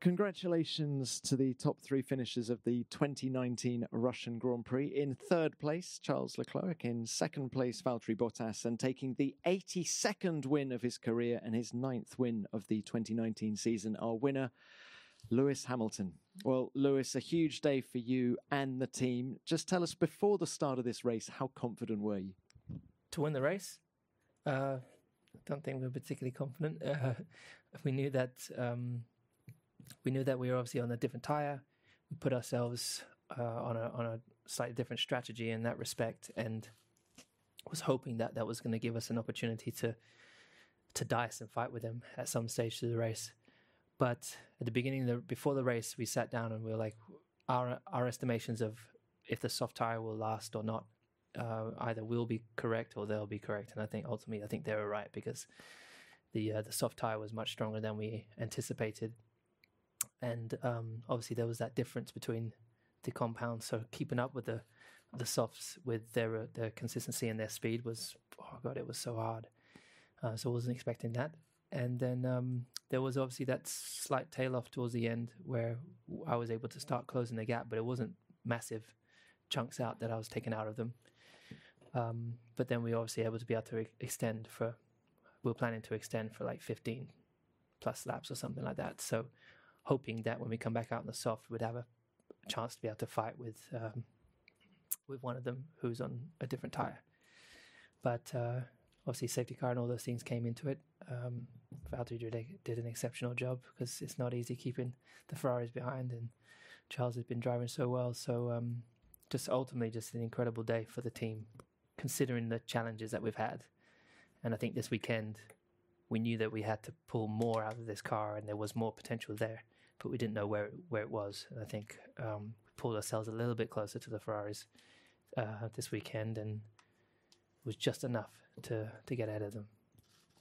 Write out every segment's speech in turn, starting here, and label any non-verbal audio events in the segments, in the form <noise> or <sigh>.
Congratulations to the top three finishers of the 2019 Russian Grand Prix. In third place, Charles Leclerc. In second place, Valtteri Bottas. And taking the 82nd win of his career and his ninth win of the 2019 season, our winner, Lewis Hamilton. Well, Lewis, a huge day for you and the team. Just tell us before the start of this race, how confident were you? To win the race? Uh, I don't think we were particularly confident. Uh, <laughs> we knew that um, we knew that we were obviously on a different tire. We put ourselves uh, on a on a slightly different strategy in that respect, and was hoping that that was going to give us an opportunity to to dice and fight with them at some stage through the race. But at the beginning, the, before the race, we sat down and we were like, our our estimations of if the soft tire will last or not, uh, either will be correct or they'll be correct. And I think ultimately, I think they were right because the uh, the soft tire was much stronger than we anticipated and um, obviously there was that difference between the compounds. So keeping up with the the softs with their uh, their consistency and their speed was oh god, it was so hard. Uh, so I wasn't expecting that. And then um, there was obviously that slight tail off towards the end where I was able to start closing the gap, but it wasn't massive chunks out that I was taking out of them. Um, but then we were obviously able to be able to extend for, we are planning to extend for like 15 plus laps or something like that. So hoping that when we come back out in the soft, we'd have a chance to be able to fight with um, with one of them who's on a different tire. But uh, obviously, safety car and all those things came into it. Um, Valtteri did, did an exceptional job because it's not easy keeping the Ferraris behind, and Charles has been driving so well. So um, just ultimately, just an incredible day for the team, considering the challenges that we've had. And I think this weekend we knew that we had to pull more out of this car and there was more potential there, but we didn't know where where it was. And I think um, we pulled ourselves a little bit closer to the Ferraris uh, this weekend, and it was just enough to to get ahead of them.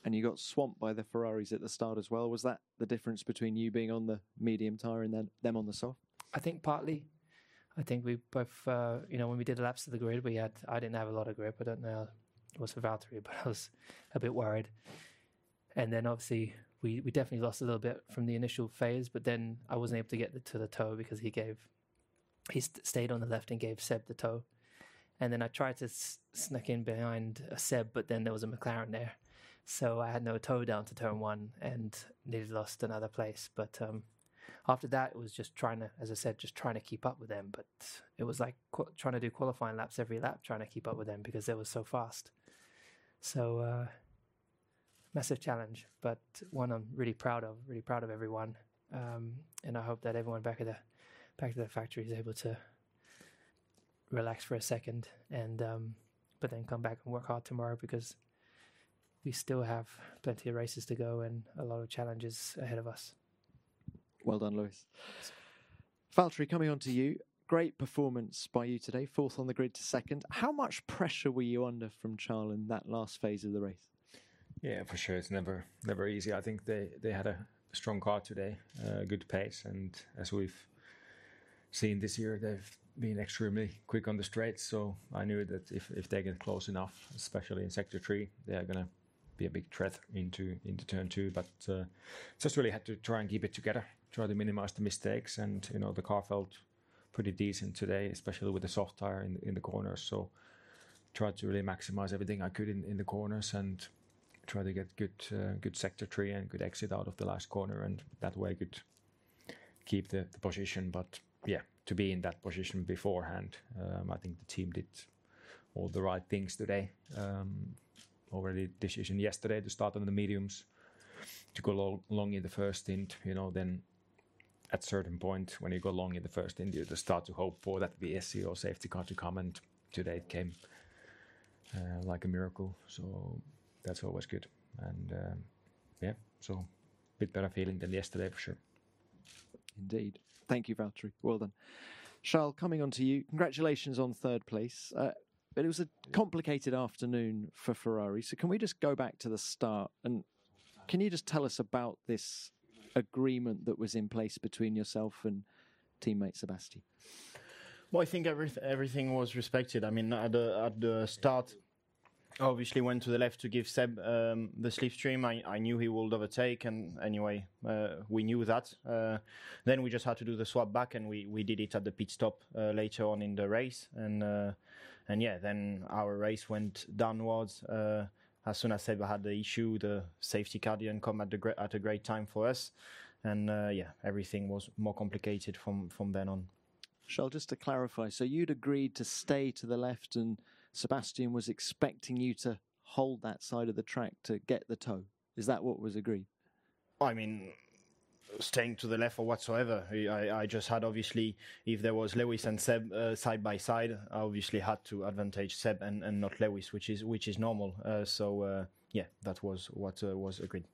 And you got swamped by the Ferraris at the start as well. Was that the difference between you being on the medium tire and then them on the soft? I think partly. I think we both, uh, you know, when we did laps of the grid, we had. I didn't have a lot of grip. I don't know it was for Valtteri, <laughs> but I was a bit worried. And then obviously we, we definitely lost a little bit from the initial phase, but then I wasn't able to get the, to the toe because he gave he st- stayed on the left and gave Seb the toe. And then I tried to s- in behind a Seb, but then there was a McLaren there. So I had no toe down to turn one and nearly lost another place. But um, after that, it was just trying to, as I said, just trying to keep up with them. But it was like qu- trying to do qualifying laps every lap, trying to keep up with them because they were so fast. So uh, massive challenge, but one I'm really proud of. Really proud of everyone, um, and I hope that everyone back at the back at the factory is able to relax for a second and um, but then come back and work hard tomorrow because we still have plenty of races to go and a lot of challenges ahead of us. Well done, Lewis. Valtteri, coming on to you. Great performance by you today, fourth on the grid to second. How much pressure were you under from Charles in that last phase of the race? Yeah, for sure. It's never never easy. I think they they had a strong car today, uh, good pace, and as we've seen this year, they've been extremely quick on the straights. So I knew that if, if they get close enough, especially in sector three, they are gonna be a big threat into into turn two. But uh, just really had to try and keep it together, try to minimize the mistakes, and you know the car felt pretty decent today, especially with the soft tire in in the corners. So tried to really maximize everything I could in, in the corners and try to get good uh, good sector three and good exit out of the last corner, and that way could keep the, the position. But yeah, to be in that position beforehand, um, I think the team did all the right things today. Um, already decision yesterday to start on the mediums, to go long, long in the first stint. You know, then at certain point when you go long in the first stint, you just start to hope for that VSC or safety car to come, and today it came uh, like a miracle. So that's always good. And um, yeah, so a bit better feeling than yesterday for sure. Indeed. Thank you, Valtteri. Well done. Charles, coming on to you. Congratulations on third place. Uh, but it was a complicated afternoon for Ferrari. So can we just go back to the start and can you just tell us about this agreement that was in place between yourself and teammate Sebastian? Well, I think everything everything was respected. I mean, at the at the start, obviously went to the left to give Seb um, the slipstream. I, I knew he would overtake, and anyway, uh, we knew that. Uh, then we just had to do the swap back, and we, we did it at the pit stop uh, later on in the race, and uh, and yeah, then our race went downwards. Uh, as soon as Seb had the issue, the safety car didn't come at the gra- at a great time for us, and uh, yeah, everything was more complicated from from then on. Charles, just to clarify, so you'd agreed to stay to the left, and Sebastian was expecting you to hold that side of the track to get the toe. Is that what was agreed? I mean, staying to the left or whatsoever. I, I just had obviously, if there was Lewis and Seb uh, side by side, I obviously had to advantage Seb and, and not Lewis, which is which is normal. Uh, so uh, yeah, that was what uh, was agreed.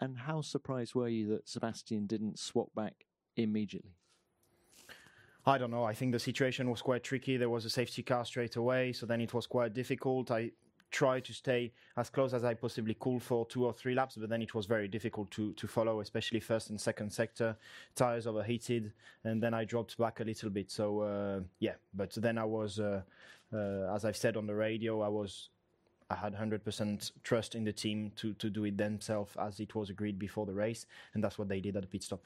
And how surprised were you that Sebastian didn't swap back immediately? I don't know. I think the situation was quite tricky. There was a safety car straight away, so then it was quite difficult. I tried to stay as close as I possibly could for two or three laps, but then it was very difficult to, to follow, especially first and second sector. Tires overheated, and then I dropped back a little bit. So uh, yeah, but then I was, uh, uh, as I've said on the radio, I was. I had 100% trust in the team to, to do it themselves as it was agreed before the race, and that's what they did at the pit stop.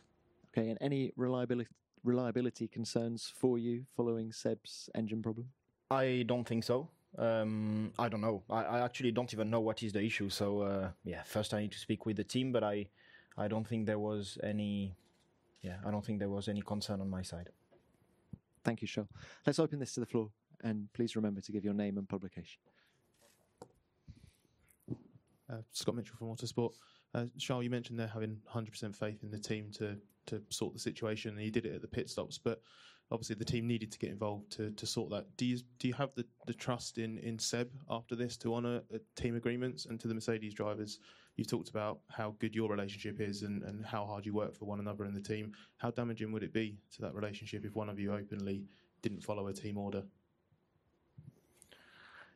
Okay, and any reliability reliability concerns for you following Seb's engine problem? I don't think so. Um, I don't know. I, I, actually don't even know what is the issue. So uh, yeah, first I need to speak with the team, but I, I don't think there was any, yeah, I don't think there was any concern on my side. Thank you, Charles. Let's open this to the floor, and please remember to give your name and publication. Uh, Scott Mitchell from Autosport. Uh, Charles, you mentioned they're having 100% faith in the team to to sort the situation, and you did it at the pit stops. But obviously, the team needed to get involved to, to sort that. Do you do you have the, the trust in, in Seb after this to honour uh, team agreements and to the Mercedes drivers? You've talked about how good your relationship is and, and how hard you work for one another in the team. How damaging would it be to that relationship if one of you openly didn't follow a team order?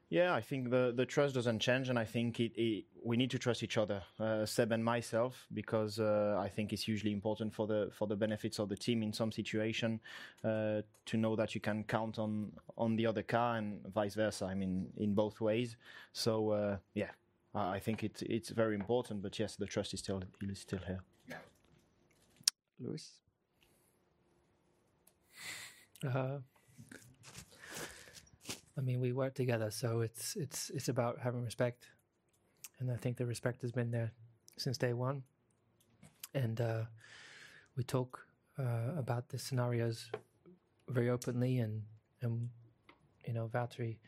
Yeah, I think the, the trust doesn't change, and I think it, it we need to trust each other, uh, Seb and myself, because uh, I think it's hugely important for the for the benefits of the team in some situation uh, to know that you can count on on the other car and vice versa. I mean, in both ways. So uh, yeah, I, I think it's it's very important. But yes, the trust is still is still here. Lewis. Uh, I mean, we work together, so it's it's it's about having respect, and I think the respect has been there since day one. And uh, we talk uh, about the scenarios very openly, and and you know, Valtteri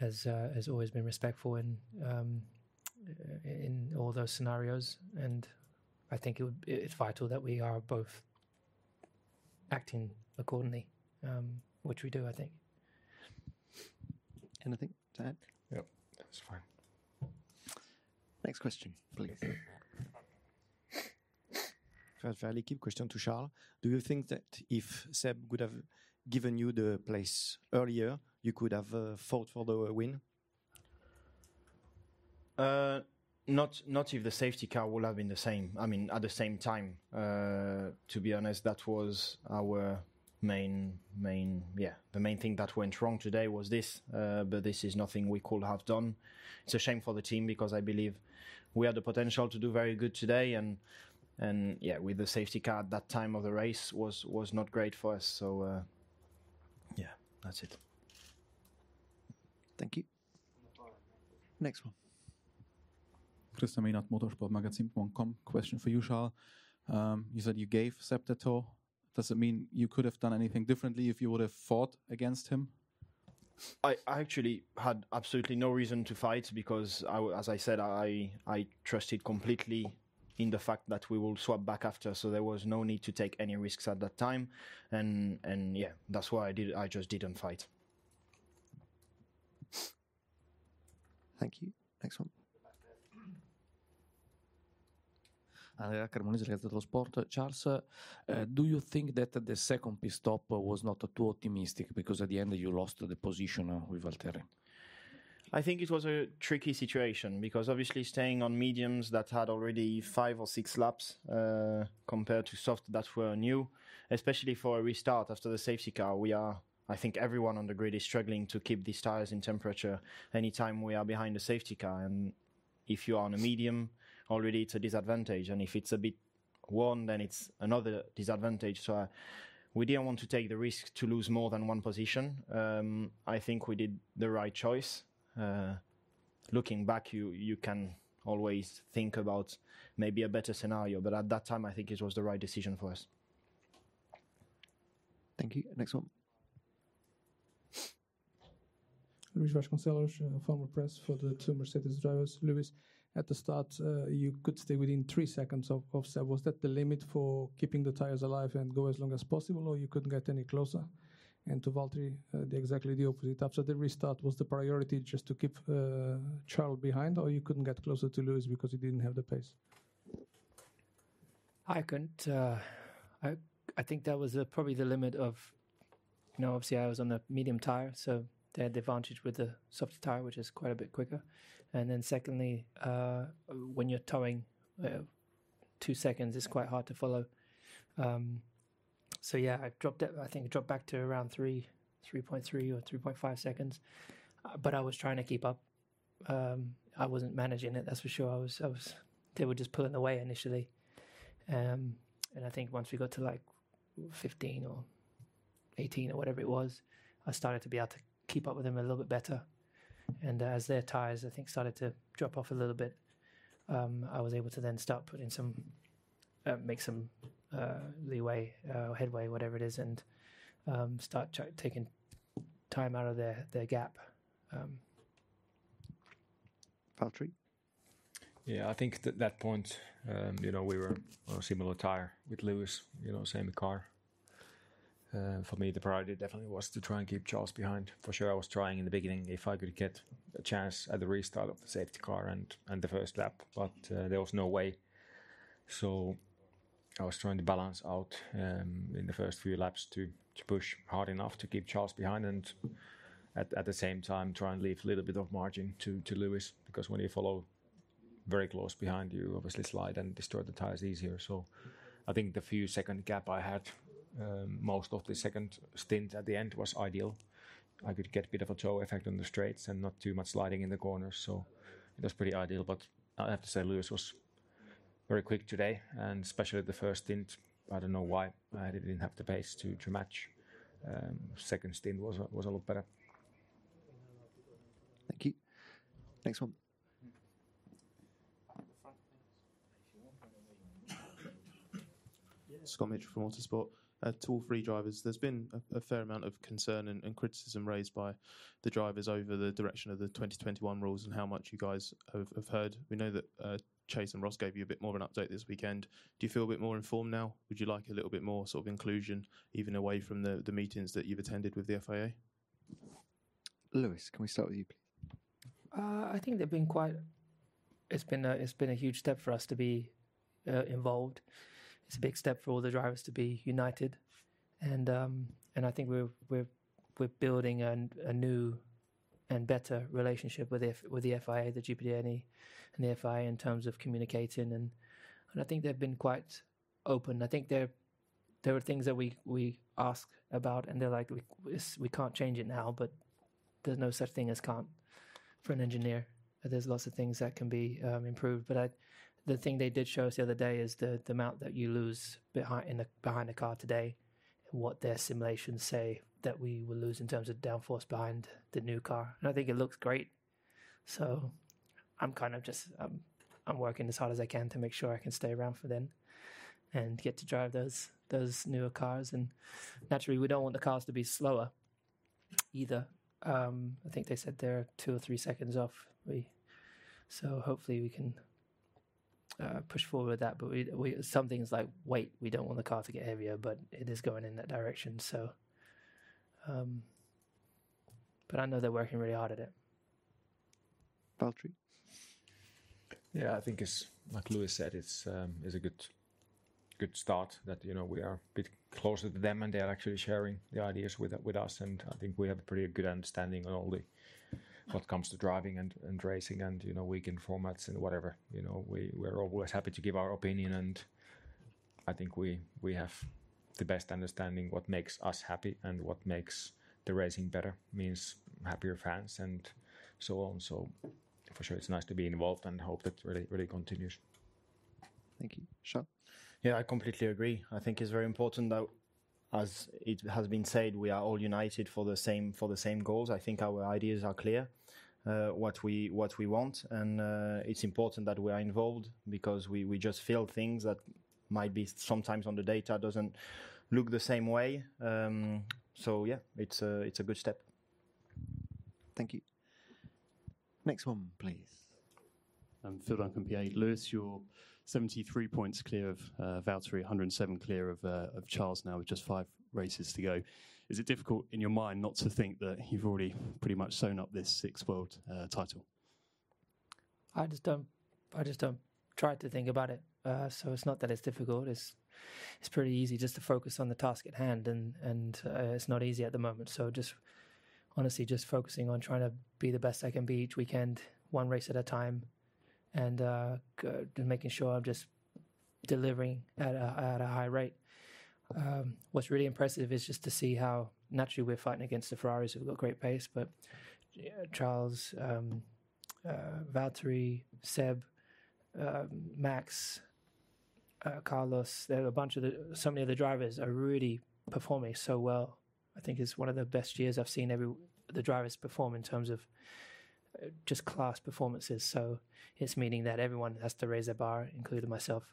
has uh, has always been respectful in um, in all those scenarios, and I think it would, it's vital that we are both acting accordingly, um, which we do, I think. Anything to add? Yep, that's fine. Next question, please. fairly keep question to Charles. Do you think that if Seb would have given you the place earlier, you could have uh, fought for the win? Uh, not not if the safety car would have been the same. I mean, at the same time. Uh, to be honest, that was our main main yeah the main thing that went wrong today was this uh, but this is nothing we could have done. It's a shame for the team because i believe we had the potential to do very good today and and yeah with the safety car at that time of the race was was not great for us. So uh, yeah that's it. Thank you. Next one. Christian Menath, motorsportmagazine.com. Question for you, Charles. Um, you said you gave Seb the toe does it mean you could have done anything differently if you would have fought against him? I actually had absolutely no reason to fight because, I, as I said, I I trusted completely in the fact that we will swap back after, so there was no need to take any risks at that time, and and yeah, that's why I did. I just didn't fight. Thank you. Next one. Andrea Cremonesi, Gazzetta dello Sport. Charles, uh, do you think that the second pit stop was not too optimistic because at the end you lost the position with Valtteri? I think it was a tricky situation because obviously staying on mediums that had already five or six laps uh, compared to soft that were new, especially for a restart after the safety car, we are I think everyone on the grid is struggling to keep these tires in temperature anytime we are behind the safety car. And if you are on a medium, already it's a disadvantage. And if it's a bit worn, then it's another disadvantage. So uh, we didn't want to take the risk to lose more than one position. Um, I think we did the right choice. Uh, looking back, you you can always think about maybe a better scenario, but at that time, I think it was the right decision for us. Thank you. Next one. Luis Vasconcelos, uh, Formula Press for the two Mercedes drivers. Luis, at the start, uh, you could stay within three seconds of, of Seb. Was that the limit for keeping the tires alive and go as long as possible, or you couldn't get any closer? And to Valtteri, uh, the, exactly the opposite. After the restart, was the priority just to keep uh, Charles behind, or you couldn't get closer to Lewis because he didn't have the pace? I couldn't. Uh, I I think that was uh, probably the limit of, you know, obviously I was on the medium tire, so they had the advantage with the soft tire, which is quite a bit quicker. And then secondly, uh, when you're towing, uh, two seconds is quite hard to follow. Um, so yeah, I dropped it. I think it dropped back to around three, three point three or three point five seconds. Uh, but I was trying to keep up. Um, I wasn't managing it. That's for sure. I was. I was. They were just pulling away initially, um, and I think once we got to like fifteen or eighteen or whatever it was, I started to be able to keep up with them a little bit better. And uh, as their tires, I think, started to drop off a little bit, um, I was able to then start putting some, uh, make some uh, leeway, uh, headway, whatever it is, and um, start ch- taking time out of their their gap. Um, Valtteri. Yeah, I think at that point, um, you know, we were on a similar tire with Lewis, you know, same car. Uh, for me, the priority definitely was to try and keep Charles behind. For sure, I was trying in the beginning if I could get a chance at the restart of the safety car and, and the first lap, but uh, there was no way. So I was trying to balance out um, in the first few laps to, to push hard enough to keep Charles behind and at, at the same time try and leave a little bit of margin to, to Lewis because when you follow very close behind you, obviously slide and destroy the tires easier. So I think the few second gap I had um, most of the second stint at the end was ideal. I could get a bit of a toe effect on the straights and not too much sliding in the corners, so it was pretty ideal. But I have to say, Lewis was very quick today, and especially the first stint. I don't know why I didn't have the pace to, to match. Um, second stint was was a lot better. Thank you. Next one. Scott Mitchell from Autosport. Uh, to all three drivers, there's been a, a fair amount of concern and, and, criticism raised by the drivers over the direction of the 2021 rules and how much you guys have, have heard. We know that uh, Chase and Ross gave you a bit more of an update this weekend. Do you feel a bit more informed now? Would you like a little bit more sort of inclusion, even away from the, the meetings that you've attended with the FIA? Lewis, can we start with you, please? Uh, I think they've been quite. It's been a, it's been a huge step for us to be uh, involved. It's a big step for all the drivers to be united, and um, and I think we're we're we're building a, a new and better relationship with the with the FIA, the GPDNE, and the FIA in terms of communicating and and I think they've been quite open. I think there there are things that we we ask about, and they're like we we can't change it now, but there's no such thing as can't for an engineer. There's lots of things that can be um, improved, but I, the thing they did show us the other day is the, the amount that you lose behind in the behind the car today, and what their simulations say that we will lose in terms of downforce behind the new car. And I think it looks great. So I'm kind of just um, I'm working as hard as I can to make sure I can stay around for then and get to drive those those newer cars. And naturally, we don't want the cars to be slower either. Um, I think they said they're two or three seconds off. We so hopefully we can uh, push forward with that. But we, we some things like weight, we don't want the car to get heavier, but it is going in that direction. So, um, but I know they're working really hard at it. Valtteri. Yeah, I think it's like Lewis said, it's um, is a good good start that you know we are a bit closer to them and they're actually sharing the ideas with with us and I think we have a pretty good understanding on all the what comes to driving and, and racing and you know weekend formats and whatever you know we we're always happy to give our opinion and I think we we have the best understanding what makes us happy and what makes the racing better means happier fans and so on. So for sure, it's nice to be involved and hope that really really continues. Thank you, sean Yeah, I completely agree. I think it's very important that, as it has been said, we are all united for the same for the same goals. I think our ideas are clear, what we what we want, and uh, it's important that we are involved because we we just feel things that might be sometimes on the data doesn't look the same way. Um, so yeah, it's a it's a good step. Thank you. Next one, please. Um, Phil Duncan, PA. Lewis, you're 73 points clear of uh, Valtteri, 107 clear of, uh, of Charles now with just five races to go. Is it difficult in your mind not to think that you've already pretty much sewn up this sixth world uh, title? I just don't. I just don't try to think about it. Uh, so it's not that it's difficult. It's it's pretty easy just to focus on the task at hand, and and uh, it's not easy at the moment. So just honestly, just focusing on trying to be the best I can be each weekend, one race at a time, and uh, making sure I'm just delivering at a, at a high rate. Um, what's really impressive is just to see how naturally we're fighting against the Ferraris who've got great pace, but yeah, Charles, um, uh, Valtteri, Seb, um, Max, uh, Carlos, there are a bunch of the, so many of the drivers are really performing so well. I think it's one of the best years I've seen every the drivers perform in terms of uh, just class performances. So it's meaning that everyone has to raise their bar, including myself,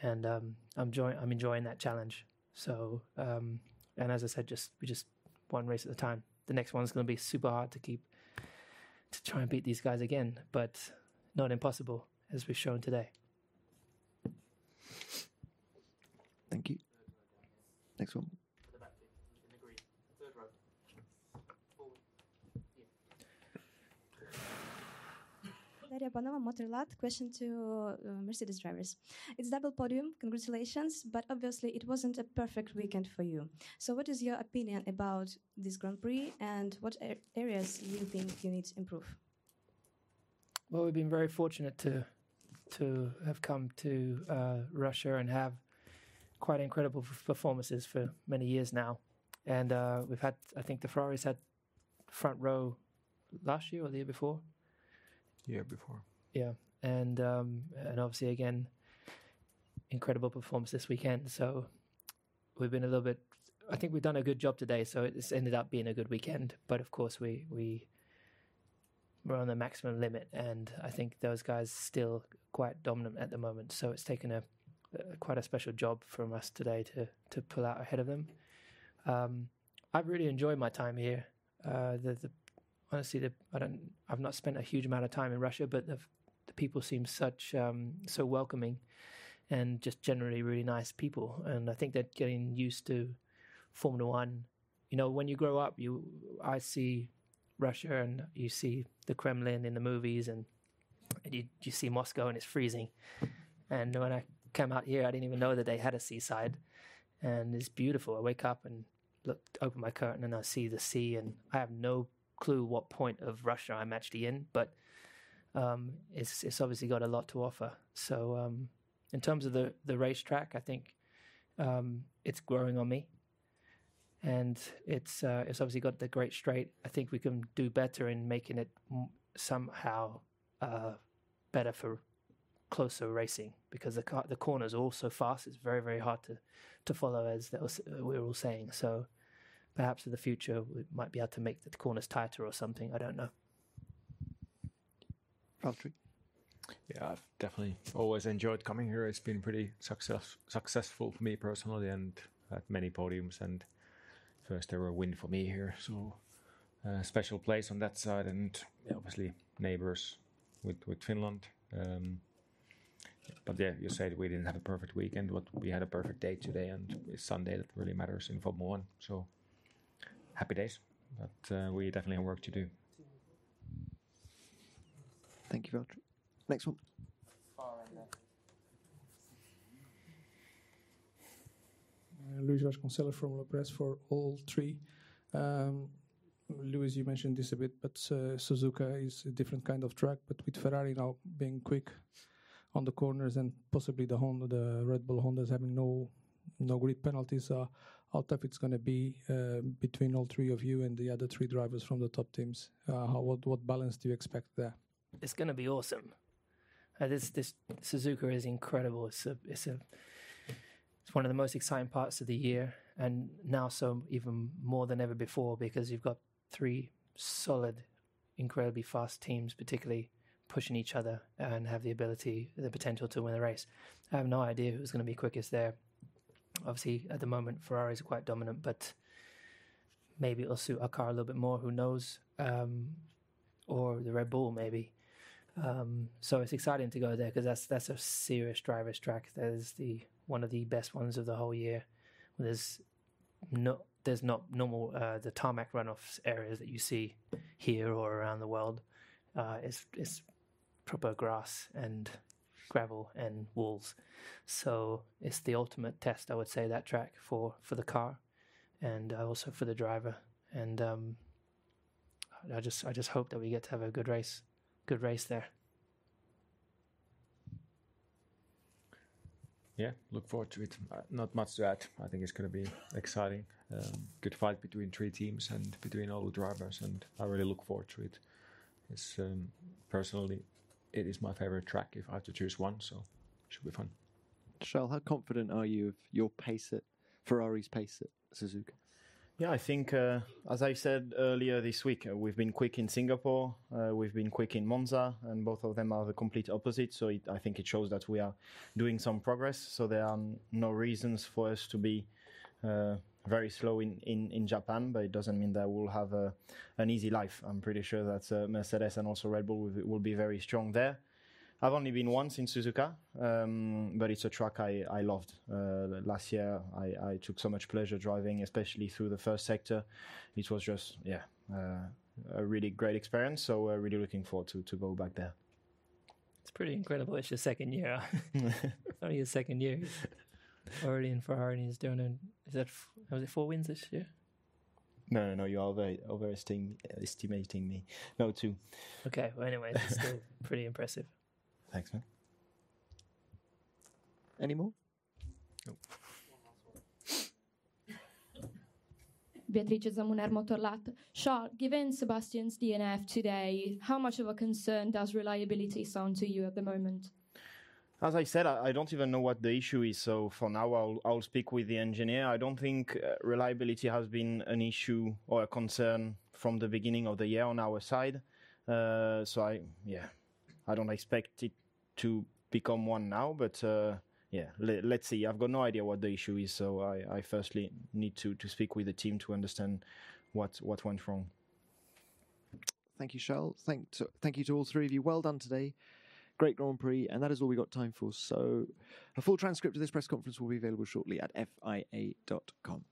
and um, I'm enjoying I'm enjoying that challenge. So um, and as I said, just we just one race at a time. The next one's going to be super hard to keep to try and beat these guys again, but not impossible as we've shown today. Thank you. Next one. Daria Panova, Motorlad. Question to uh, Mercedes drivers. It's double podium, congratulations, but obviously it wasn't a perfect weekend for you. So, what is your opinion about this Grand Prix and what ar- areas you think you need to improve? Well, we've been very fortunate to to have come to uh, Russia and have quite incredible performances for many years now. And uh, we've had, I think, the Ferraris had front row last year or the year before. Year before. Yeah, and um, and obviously again, incredible performance this weekend. So we've been a little bit. I think we've done a good job today. So it's ended up being a good weekend. But of course, we we we're on the maximum limit, and I think those guys still quite dominant at the moment. So it's taken a, a quite a special job from us today to to pull out ahead of them. Um, I've really enjoyed my time here. Uh, the, the honestly, the, I don't. I've not spent a huge amount of time in Russia, but the, the people seem such um, so welcoming, and just generally really nice people. And I think that getting used to Formula One, you know, when you grow up, you I see Russia and you see the Kremlin in the movies, and, and you you see Moscow and it's freezing. And when I came out here, I didn't even know that they had a seaside, and it's beautiful. I wake up and look, open my curtain, and I see the sea, and I have no clue what point of Russia I'm actually in, but um, it's it's obviously got a lot to offer. So um, in terms of the the racetrack, I think um, it's growing on me, and it's uh, it's obviously got the great straight. I think we can do better in making it somehow uh, better for closer racing because the car, the corners are all so fast. It's very very hard to to follow as was, we were all saying. So perhaps in the future we might be able to make the corners tighter or something. I don't know. Valtteri. Yeah, I've definitely always enjoyed coming here. It's been pretty success, successful for me personally, and at many podiums and first ever win for me here. So uh, special place on that side, and yeah, obviously neighbors with with Finland. Um, but yeah, you said we didn't have a perfect weekend, but we had a perfect day today, and it's Sunday that really matters in Formula One. So happy days, but uh, we definitely have work to do. Thank you, Valtteri. Next one. Uh, Luis Vasconcelos from La Presse for all three. Um, Luis, you mentioned this a bit, but uh, Suzuka is a different kind of track. But with Ferrari now being quick on the corners and possibly the Honda, the Red Bull Hondas having no no grid penalties. Uh, how tough it's going to be uh, between all three of you and the other three drivers from the top teams? Uh, how, what what balance do you expect there? It's going to be awesome. Uh, this this Suzuka is incredible. It's a it's a it's one of the most exciting parts of the year, and now so even more than ever before because you've got three solid, incredibly fast teams, particularly pushing each other and have the ability, the potential to win the race. I have no idea who's going to be quickest there. Obviously, at the moment, Ferraris are quite dominant, but maybe it'll suit our car a little bit more. Who knows? Um, or the Red Bull, maybe. Um, so it's exciting to go there because that's that's a serious drivers track. That is the one of the best ones of the whole year. There's no there's not normal uh, the tarmac runoffs areas that you see here or around the world. Uh, it's it's proper grass and gravel and walls. So it's the ultimate test, I would say, that track for, for the car and uh, also for the driver. And um, I just I just hope that we get to have a good race, good race there. Yeah, look forward to it. Uh, not much to add. I think it's going to be exciting. Um, good fight between three teams and between all the drivers, and I really look forward to it. It's um, personally, it is my favorite track if I have to choose one, so it should be fun. Charles, how confident are you of your pace at Ferrari's pace at Suzuka? Yeah, I think, uh, as I said earlier this week, uh, we've been quick in Singapore, uh, we've been quick in Monza, and both of them are the complete opposite. So it, I think it shows that we are doing some progress. So there are no reasons for us to be uh, very slow in, in, in Japan, but it doesn't mean that we'll have a, an easy life. I'm pretty sure that uh, Mercedes and also Red Bull will, will be very strong there. I've only been once in Suzuka, um, but it's a track I, I loved. Uh, last year, I, I took so much pleasure driving, especially through the first sector. It was just, yeah, uh, a really great experience. So, we're really looking forward to, to go back there. It's pretty incredible. It's your second year. <laughs> <laughs> Only your second year. He's already in Ferrari and he's doing is that, f- was it four wins this year? No, no, no, you are over, overestimating me. No, two. Okay, well, anyway, it's still <laughs> pretty impressive. Thanks, man. Any more? Beatrice Zamuner Motorlat. Charles, given Sebastian's DNF today, how much of a concern does reliability sound to you at the moment? As I said, I, don't even know what the issue is. So for now, I'll, I'll speak with the engineer. I don't think uh, reliability has been an issue or a concern from the beginning of the year on our side. Uh, so I, yeah, I don't expect it to become one now, but uh, yeah, le- let's see. I've got no idea what the issue is, so I, I firstly need to, to speak with the team to understand what what went wrong. Thank you, Charles. Thank to, thank you to all three of you. Well done today. Great Grand Prix, and that is all we got time for. So, a full transcript of this press conference will be available shortly at fia.com.